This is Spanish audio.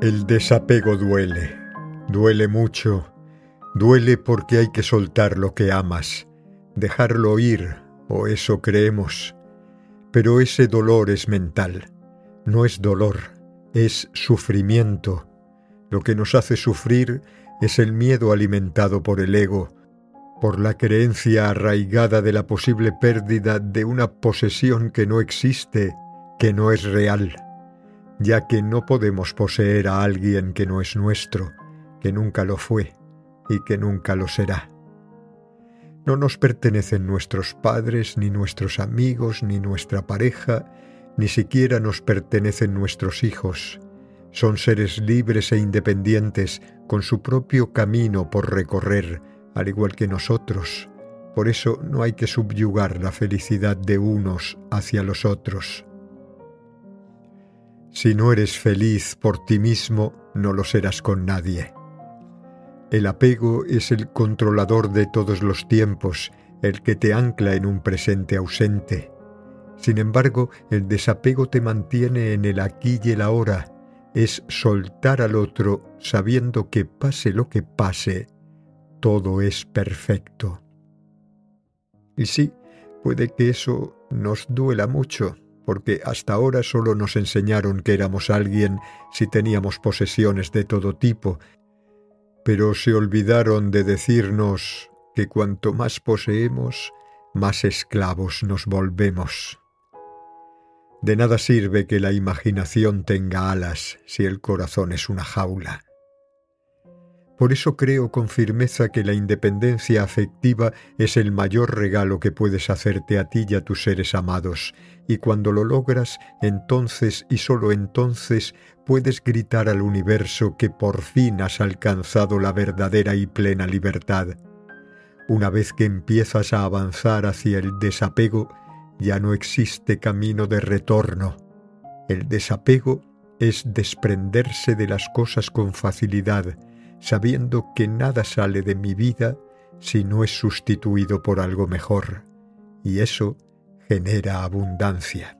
El desapego duele, duele mucho, duele porque hay que soltar lo que amas, dejarlo ir, o eso creemos. Pero ese dolor es mental, no es dolor, es sufrimiento. Lo que nos hace sufrir es el miedo alimentado por el ego, por la creencia arraigada de la posible pérdida de una posesión que no existe, que no es real ya que no podemos poseer a alguien que no es nuestro, que nunca lo fue y que nunca lo será. No nos pertenecen nuestros padres, ni nuestros amigos, ni nuestra pareja, ni siquiera nos pertenecen nuestros hijos. Son seres libres e independientes, con su propio camino por recorrer, al igual que nosotros. Por eso no hay que subyugar la felicidad de unos hacia los otros. Si no eres feliz por ti mismo, no lo serás con nadie. El apego es el controlador de todos los tiempos, el que te ancla en un presente ausente. Sin embargo, el desapego te mantiene en el aquí y el ahora, es soltar al otro sabiendo que pase lo que pase, todo es perfecto. Y sí, puede que eso nos duela mucho, porque hasta ahora solo nos enseñaron que éramos alguien si teníamos posesiones de todo tipo, pero se olvidaron de decirnos que cuanto más poseemos, más esclavos nos volvemos. De nada sirve que la imaginación tenga alas si el corazón es una jaula. Por eso creo con firmeza que la independencia afectiva es el mayor regalo que puedes hacerte a ti y a tus seres amados, y cuando lo logras, entonces y sólo entonces puedes gritar al universo que por fin has alcanzado la verdadera y plena libertad. Una vez que empiezas a avanzar hacia el desapego, ya no existe camino de retorno. El desapego es desprenderse de las cosas con facilidad, sabiendo que nada sale de mi vida si no es sustituido por algo mejor, y eso genera abundancia.